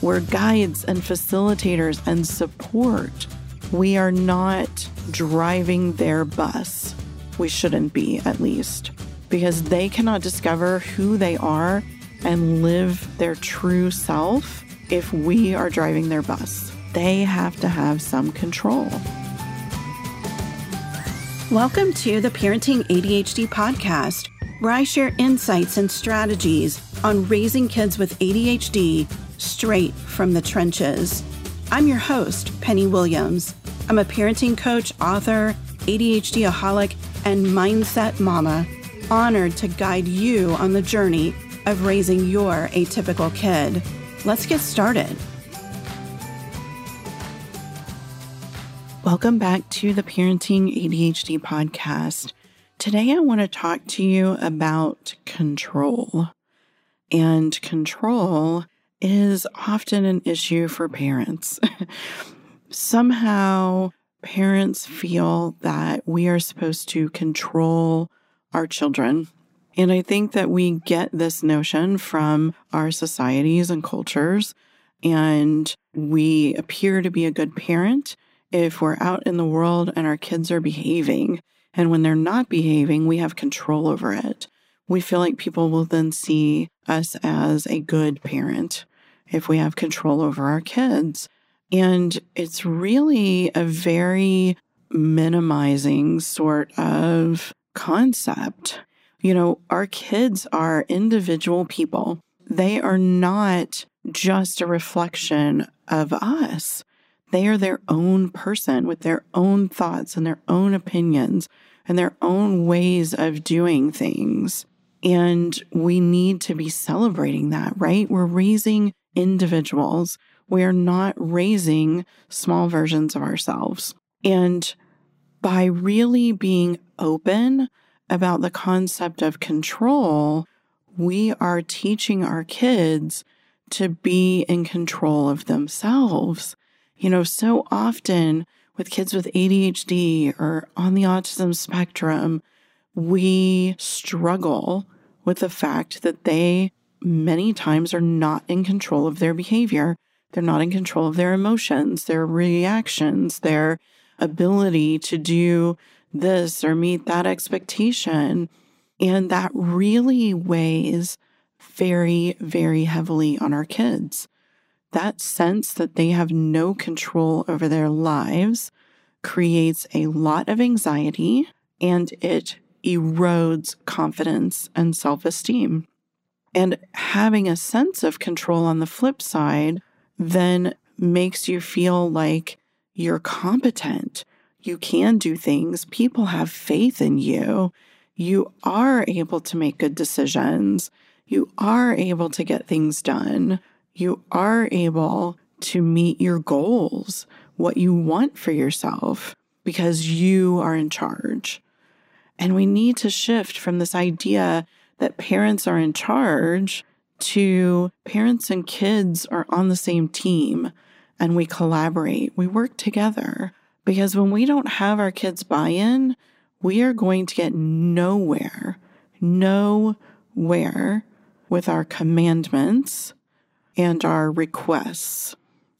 We're guides and facilitators and support. We are not driving their bus. We shouldn't be, at least, because they cannot discover who they are and live their true self if we are driving their bus. They have to have some control. Welcome to the Parenting ADHD podcast, where I share insights and strategies on raising kids with ADHD straight from the trenches. I'm your host, Penny Williams. I'm a parenting coach, author, ADHD aholic, and mindset mama, honored to guide you on the journey of raising your atypical kid. Let's get started. Welcome back to the Parenting ADHD podcast. Today, I want to talk to you about control. And control is often an issue for parents. Somehow, parents feel that we are supposed to control our children. And I think that we get this notion from our societies and cultures, and we appear to be a good parent if we're out in the world and our kids are behaving. And when they're not behaving, we have control over it. We feel like people will then see us as a good parent if we have control over our kids. And it's really a very minimizing sort of concept. You know, our kids are individual people, they are not just a reflection of us. They are their own person with their own thoughts and their own opinions and their own ways of doing things. And we need to be celebrating that, right? We're raising individuals. We are not raising small versions of ourselves. And by really being open about the concept of control, we are teaching our kids to be in control of themselves. You know, so often with kids with ADHD or on the autism spectrum, we struggle with the fact that they many times are not in control of their behavior. They're not in control of their emotions, their reactions, their ability to do this or meet that expectation. And that really weighs very, very heavily on our kids. That sense that they have no control over their lives creates a lot of anxiety and it erodes confidence and self esteem. And having a sense of control on the flip side then makes you feel like you're competent. You can do things. People have faith in you. You are able to make good decisions. You are able to get things done. You are able to meet your goals, what you want for yourself, because you are in charge. And we need to shift from this idea that parents are in charge to parents and kids are on the same team and we collaborate, we work together. Because when we don't have our kids' buy in, we are going to get nowhere, nowhere with our commandments and our requests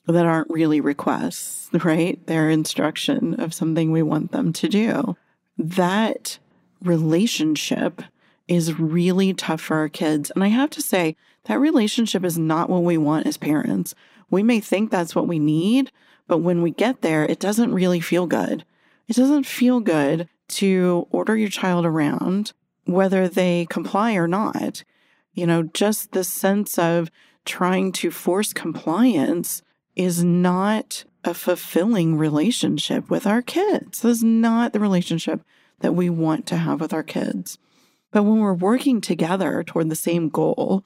that aren't really requests, right? They're instruction of something we want them to do. That relationship is really tough for our kids. And I have to say, that relationship is not what we want as parents. We may think that's what we need, but when we get there, it doesn't really feel good. It doesn't feel good to order your child around, whether they comply or not. You know, just the sense of trying to force compliance is not a fulfilling relationship with our kids. This is not the relationship that we want to have with our kids. But when we're working together toward the same goal,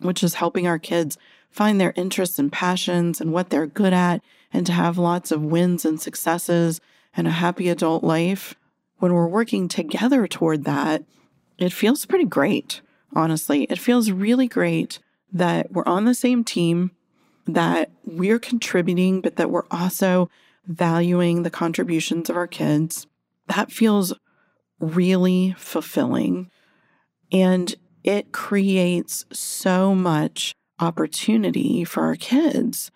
which is helping our kids find their interests and passions and what they're good at, and to have lots of wins and successes and a happy adult life, when we're working together toward that, it feels pretty great, honestly. It feels really great that we're on the same team, that we're contributing, but that we're also valuing the contributions of our kids. That feels really fulfilling. And it creates so much opportunity for our kids.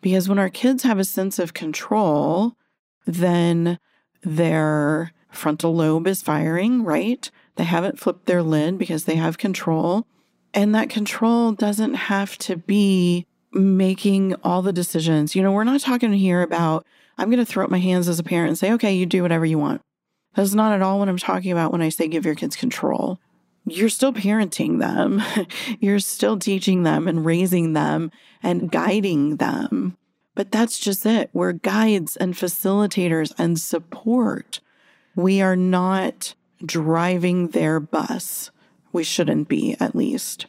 Because when our kids have a sense of control, then their frontal lobe is firing, right? They haven't flipped their lid because they have control. And that control doesn't have to be making all the decisions. You know, we're not talking here about, I'm going to throw up my hands as a parent and say, okay, you do whatever you want. That's not at all what I'm talking about when I say give your kids control. You're still parenting them, you're still teaching them and raising them and guiding them. But that's just it. We're guides and facilitators and support. We are not driving their bus. We shouldn't be, at least,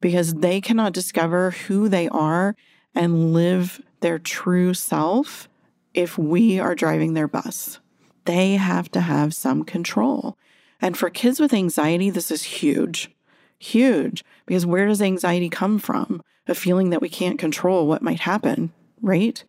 because they cannot discover who they are and live their true self if we are driving their bus. They have to have some control. And for kids with anxiety, this is huge, huge, because where does anxiety come from? A feeling that we can't control what might happen, right?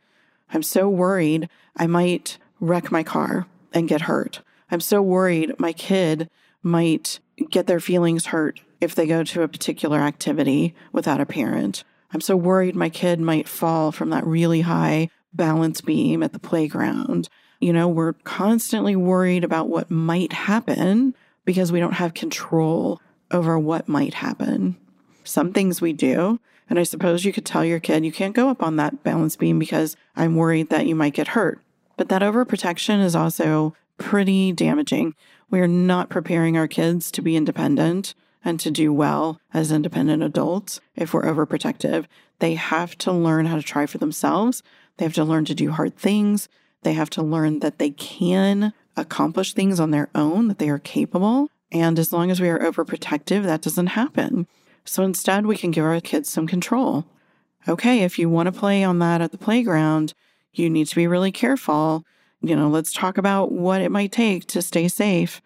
I'm so worried I might wreck my car and get hurt. I'm so worried my kid might get their feelings hurt if they go to a particular activity without a parent. I'm so worried my kid might fall from that really high balance beam at the playground. You know, we're constantly worried about what might happen because we don't have control over what might happen. Some things we do, and I suppose you could tell your kid you can't go up on that balance beam because I'm worried that you might get hurt. But that overprotection is also pretty damaging. We're not preparing our kids to be independent and to do well as independent adults if we're overprotective. They have to learn how to try for themselves. They have to learn to do hard things. They have to learn that they can accomplish things on their own, that they are capable. And as long as we are overprotective, that doesn't happen. So instead, we can give our kids some control. Okay, if you want to play on that at the playground, you need to be really careful you know, let's talk about what it might take to stay safe.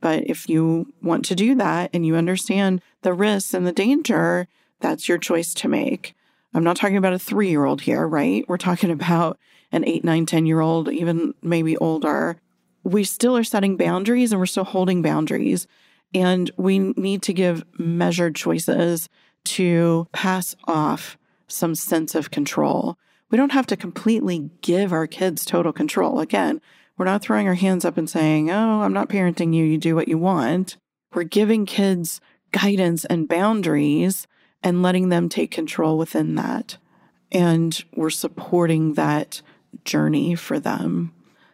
But if you want to do that and you understand the risks and the danger, that's your choice to make. I'm not talking about a three year old here, right? We're talking about an eight, nine, 10 year old, even maybe older. We still are setting boundaries and we're still holding boundaries. And we need to give measured choices to pass off some sense of control we don't have to completely give our kids total control. Again, we're not throwing our hands up and saying, Oh, I'm not parenting you. You do what you want. We're giving kids guidance and boundaries and letting them take control within that. And we're supporting that journey for them.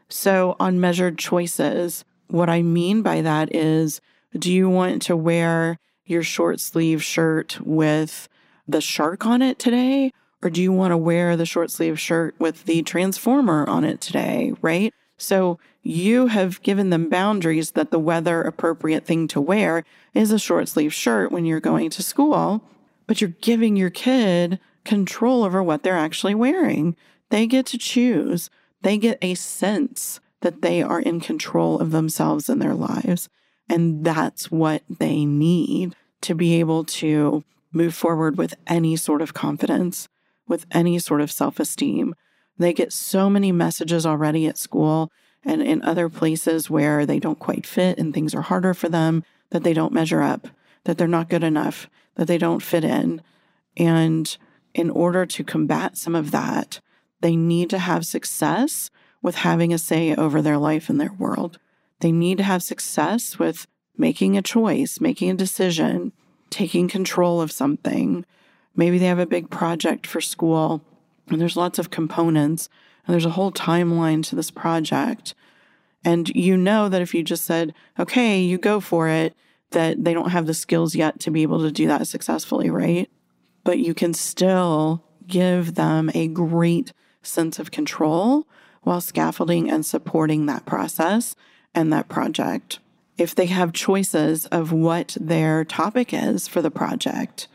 So, on measured choices, what I mean by that is do you want to wear your short sleeve shirt with the shark on it today? Or do you want to wear the short sleeve shirt with the transformer on it today? Right. So you have given them boundaries that the weather appropriate thing to wear is a short sleeve shirt when you're going to school, but you're giving your kid control over what they're actually wearing. They get to choose, they get a sense that they are in control of themselves and their lives. And that's what they need to be able to move forward with any sort of confidence with any sort of self esteem. They get so many messages already at school and in other places where they don't quite fit and things are harder for them, that they don't measure up, that they're not good enough, that they don't fit in. And in order to combat some of that, they need to have success with having a say over their life and their world. They need to have success with making a choice, making a decision, taking control of something, Maybe they have a big project for school and there's lots of components and there's a whole timeline to this project. And you know that if you just said, okay, you go for it, that they don't have the skills yet to be able to do that successfully, right? But you can still give them a great sense of control while scaffolding and supporting that process and that project. If they have choices of what their topic is for the project,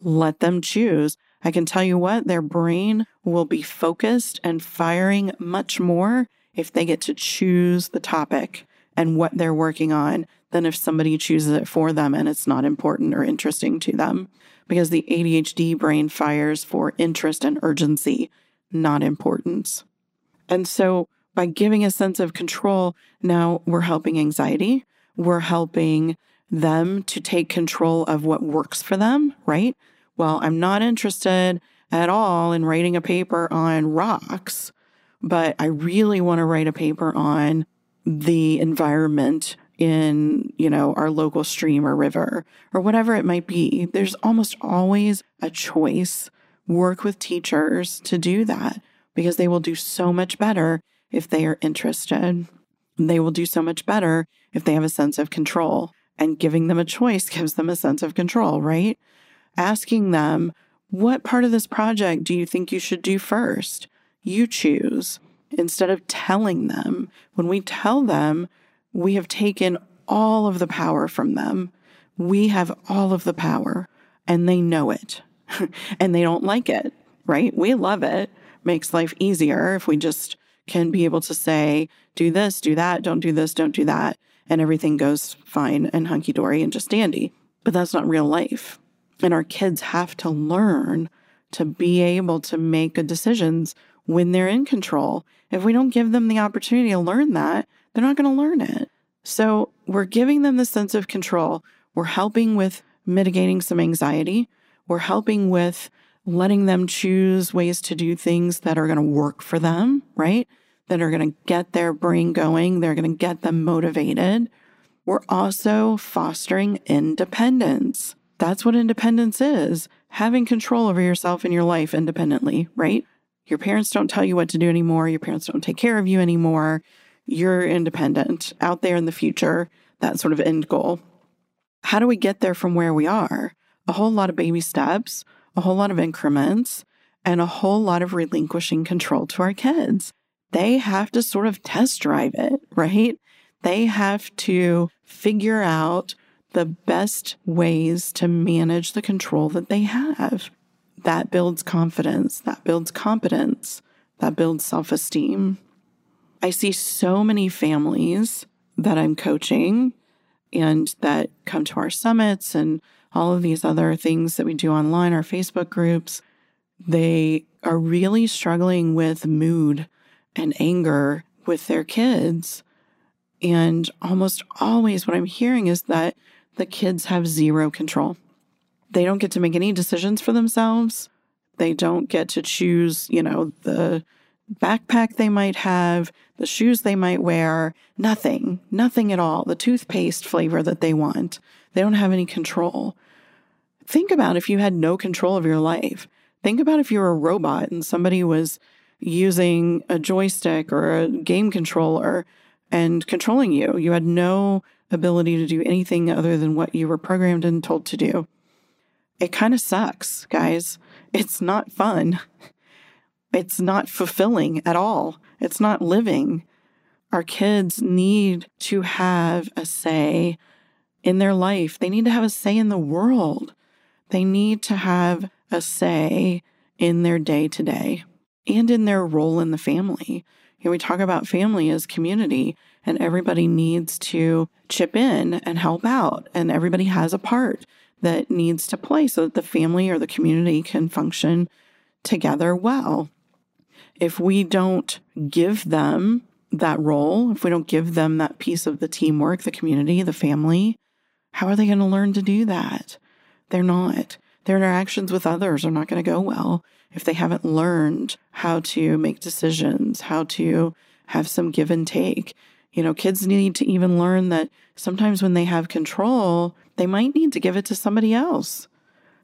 let them choose. I can tell you what, their brain will be focused and firing much more if they get to choose the topic and what they're working on than if somebody chooses it for them and it's not important or interesting to them. Because the ADHD brain fires for interest and urgency, not importance. And so by giving a sense of control, now we're helping anxiety. We're helping them to take control of what works for them, right? well, I'm not interested at all in writing a paper on rocks, but I really want to write a paper on the environment in, you know, our local stream or river or whatever it might be. There's almost always a choice. Work with teachers to do that because they will do so much better if they are interested. They will do so much better if they have a sense of control. And giving them a choice gives them a sense of control, right? Asking them, what part of this project do you think you should do first? You choose instead of telling them. When we tell them, we have taken all of the power from them. We have all of the power and they know it and they don't like it, right? We love it. Makes life easier if we just can be able to say, do this, do that, don't do this, don't do that, and everything goes fine and hunky dory and just dandy. But that's not real life. And our kids have to learn to be able to make good decisions when they're in control. If we don't give them the opportunity to learn that, they're not going to learn it. So we're giving them the sense of control. We're helping with mitigating some anxiety. We're helping with letting them choose ways to do things that are going to work for them, right? That are going to get their brain going. They're going to get them motivated. We're also fostering independence. That's what independence is having control over yourself and your life independently, right? Your parents don't tell you what to do anymore. Your parents don't take care of you anymore. You're independent out there in the future, that sort of end goal. How do we get there from where we are? A whole lot of baby steps, a whole lot of increments, and a whole lot of relinquishing control to our kids. They have to sort of test drive it, right? They have to figure out the best ways to manage the control that they have. That builds confidence, that builds competence, that builds self esteem. I see so many families that I'm coaching and that come to our summits and all of these other things that we do online, our Facebook groups. They are really struggling with mood and anger with their kids. And almost always, what I'm hearing is that the kids have zero control. They don't get to make any decisions for themselves. They don't get to choose, you know, the backpack they might have, the shoes they might wear, nothing, nothing at all. The toothpaste flavor that they want. They don't have any control. Think about if you had no control of your life. Think about if you were a robot and somebody was using a joystick or a game controller and controlling you. You had no ability to do anything other than what you were programmed and told to do. It kind of sucks, guys. It's not fun. It's not fulfilling at all. It's not living. Our kids need to have a say in their life. They need to have a say in the world. They need to have a say in their day to day and in their role in the family. You know, we talk about family as community, and everybody needs to chip in and help out, and everybody has a part that needs to play so that the family or the community can function together well. If we don't give them that role, if we don't give them that piece of the teamwork, the community, the family, how are they going to learn to do that? They're not. Their interactions with others are not going to go well if they haven't learned how to make decisions, how to have some give and take. You know, kids need to even learn that sometimes when they have control, they might need to give it to somebody else.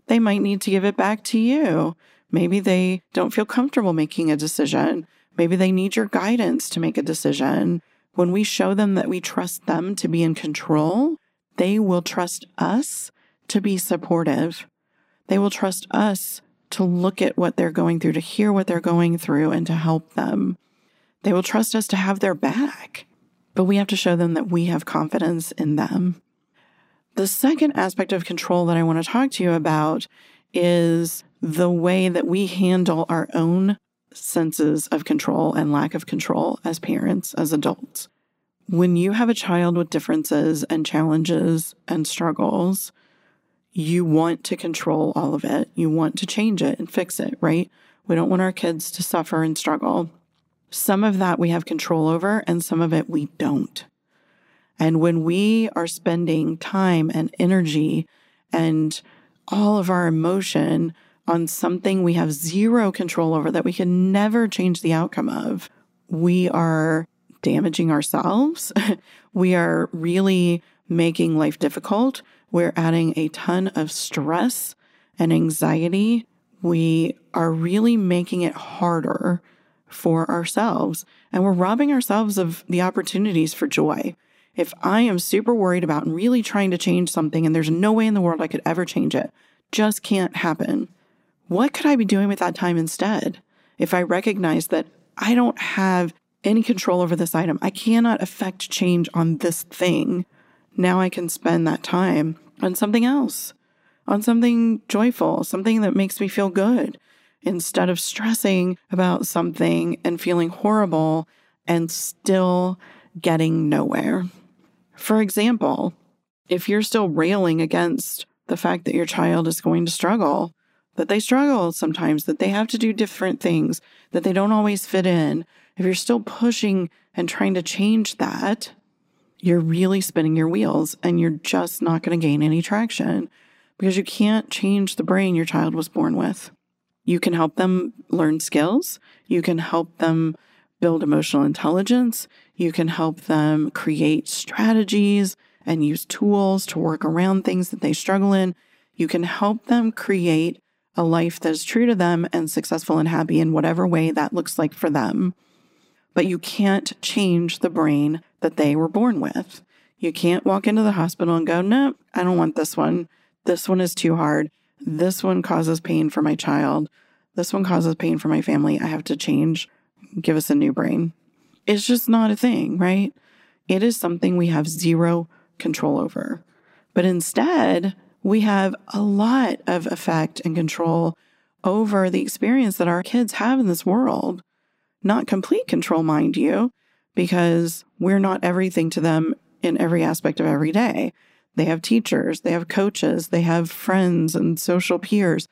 They might need to give it back to you. Maybe they don't feel comfortable making a decision. Maybe they need your guidance to make a decision. When we show them that we trust them to be in control, they will trust us to be supportive. They will trust us to look at what they're going through, to hear what they're going through, and to help them. They will trust us to have their back, but we have to show them that we have confidence in them. The second aspect of control that I want to talk to you about is the way that we handle our own senses of control and lack of control as parents, as adults. When you have a child with differences and challenges and struggles, you want to control all of it. You want to change it and fix it, right? We don't want our kids to suffer and struggle. Some of that we have control over, and some of it we don't. And when we are spending time and energy and all of our emotion on something we have zero control over that we can never change the outcome of, we are damaging ourselves. we are really making life difficult. We're adding a ton of stress and anxiety. We are really making it harder for ourselves. And we're robbing ourselves of the opportunities for joy. If I am super worried about and really trying to change something and there's no way in the world I could ever change it, just can't happen. What could I be doing with that time instead? If I recognize that I don't have any control over this item, I cannot affect change on this thing. Now I can spend that time on something else, on something joyful, something that makes me feel good, instead of stressing about something and feeling horrible and still getting nowhere. For example, if you're still railing against the fact that your child is going to struggle, that they struggle sometimes, that they have to do different things, that they don't always fit in, if you're still pushing and trying to change that, you're really spinning your wheels and you're just not going to gain any traction because you can't change the brain your child was born with. You can help them learn skills, you can help them build emotional intelligence, you can help them create strategies and use tools to work around things that they struggle in. You can help them create a life that is true to them and successful and happy in whatever way that looks like for them. But you can't change the brain that they were born with. You can't walk into the hospital and go, no, I don't want this one. This one is too hard. This one causes pain for my child. This one causes pain for my family. I have to change. Give us a new brain. It's just not a thing, right? It is something we have zero control over. But instead, we have a lot of effect and control over the experience that our kids have in this world. Not complete control, mind you, because we're not everything to them in every aspect of every day. They have teachers, they have coaches, they have friends and social peers,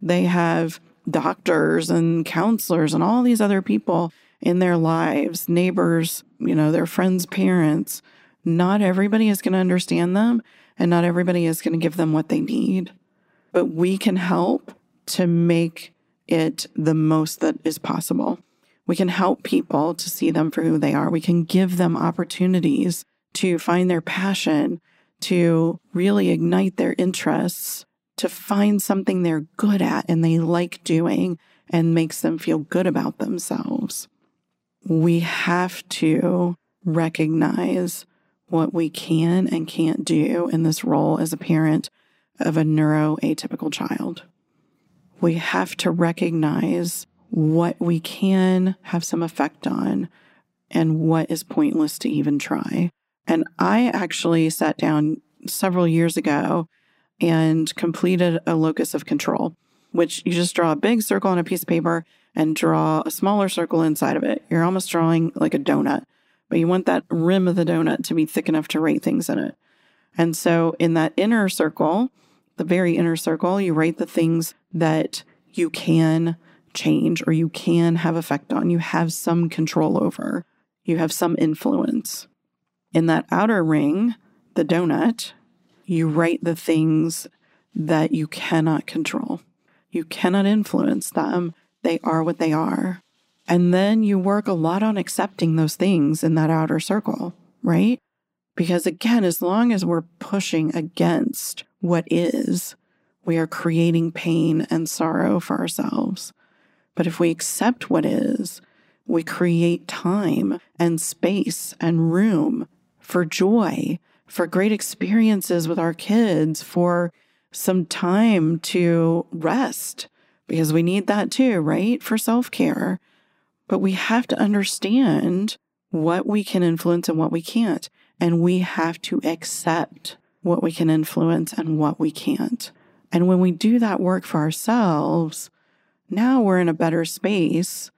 they have doctors and counselors and all these other people in their lives, neighbors, you know, their friends' parents. Not everybody is going to understand them and not everybody is going to give them what they need. But we can help to make it the most that is possible. We can help people to see them for who they are. We can give them opportunities to find their passion, to really ignite their interests, to find something they're good at and they like doing and makes them feel good about themselves. We have to recognize what we can and can't do in this role as a parent of a neuroatypical child. We have to recognize what we can have some effect on and what is pointless to even try. And I actually sat down several years ago and completed a locus of control, which you just draw a big circle on a piece of paper and draw a smaller circle inside of it. You're almost drawing like a donut, but you want that rim of the donut to be thick enough to write things in it. And so in that inner circle, the very inner circle, you write the things that you can change or you can have effect on, you have some control over, you have some influence. In that outer ring, the donut, you write the things that you cannot control. You cannot influence them. They are what they are. And then you work a lot on accepting those things in that outer circle, right? Because again, as long as we're pushing against what is, we are creating pain and sorrow for ourselves. But if we accept what is, we create time and space and room for joy, for great experiences with our kids, for some time to rest, because we need that too, right? For self care. But we have to understand what we can influence and what we can't. And we have to accept what we can influence and what we can't. And when we do that work for ourselves, now we're in a better space.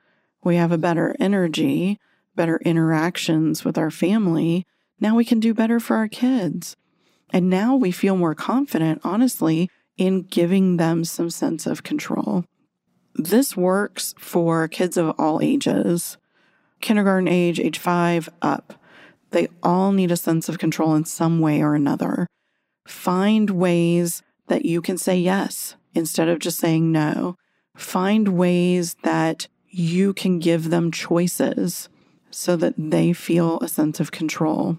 We have a better energy, better interactions with our family. Now we can do better for our kids. And now we feel more confident, honestly, in giving them some sense of control. This works for kids of all ages, kindergarten age, age five up. They all need a sense of control in some way or another. Find ways that you can say yes instead of just saying no. Find ways that you can give them choices so that they feel a sense of control.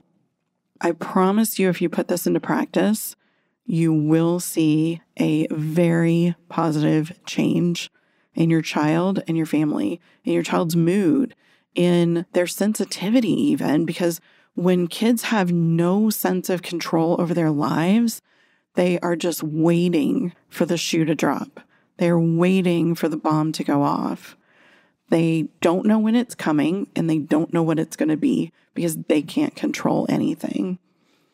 I promise you, if you put this into practice, you will see a very positive change in your child and your family, in your child's mood, in their sensitivity, even because when kids have no sense of control over their lives, they are just waiting for the shoe to drop. They're waiting for the bomb to go off. They don't know when it's coming and they don't know what it's going to be because they can't control anything.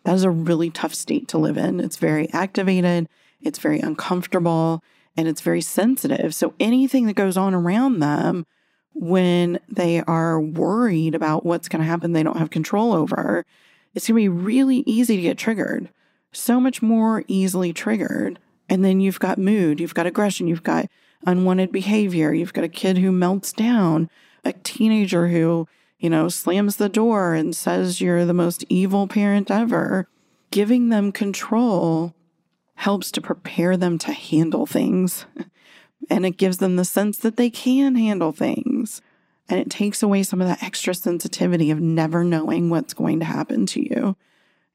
That is a really tough state to live in. It's very activated, it's very uncomfortable, and it's very sensitive. So anything that goes on around them when they are worried about what's going to happen, they don't have control over, it's going to be really easy to get triggered. So much more easily triggered. And then you've got mood, you've got aggression, you've got unwanted behavior, you've got a kid who melts down, a teenager who, you know, slams the door and says you're the most evil parent ever. Giving them control helps to prepare them to handle things. and it gives them the sense that they can handle things. And it takes away some of that extra sensitivity of never knowing what's going to happen to you.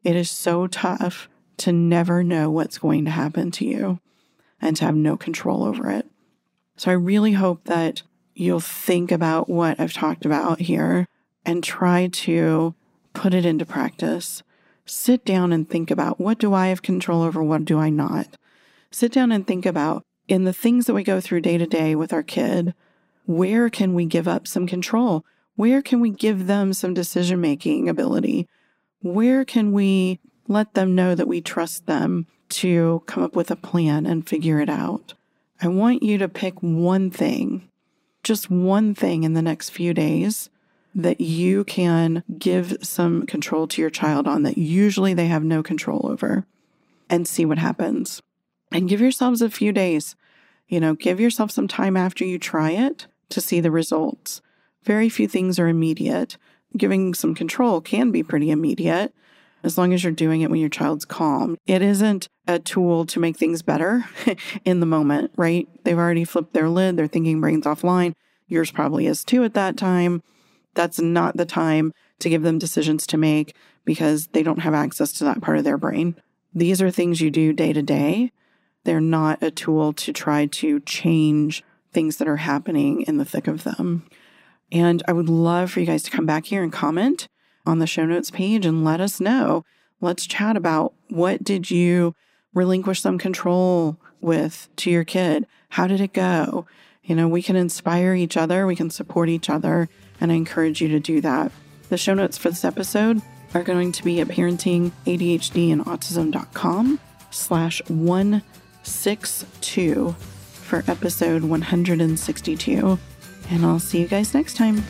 It is so tough to never know what's going to happen to you and to have no control over it. So I really hope that you'll think about what I've talked about here and try to put it into practice. Sit down and think about what do I have control over, what do I not? Sit down and think about in the things that we go through day to day with our kid, where can we give up some control? Where can we give them some decision making ability? Where can we let them know that we trust them to come up with a plan and figure it out? I want you to pick one thing, just one thing in the next few days that you can give some control to your child on that usually they have no control over and see what happens and give yourselves a few days. You know, give yourself some time after you try it to see the results. Very few things are immediate. Giving some control can be pretty immediate as long as you're doing it when your child's calm. It isn't a tool to make things better in the moment, right? They've already flipped their lid, they're thinking brains offline. Yours probably is too at that time. That's not the time to give them decisions to make because they don't have access to that part of their brain. These are things you do day to day they're not a tool to try to change things that are happening in the thick of them. And I would love for you guys to come back here and comment on the show notes page and let us know. Let's chat about what did you relinquish some control with to your kid? How did it go? You know, we can inspire each other, we can support each other, and I encourage you to do that. The show notes for this episode are going to be at parentingadhdandautism.com slash 162 for episode 162. And I'll see you guys next time.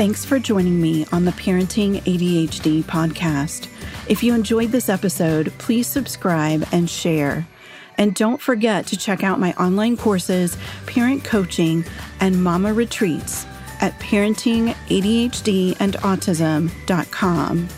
Thanks for joining me on the Parenting ADHD podcast. If you enjoyed this episode, please subscribe and share. And don't forget to check out my online courses, parent coaching, and mama retreats at parentingadhdandautism.com.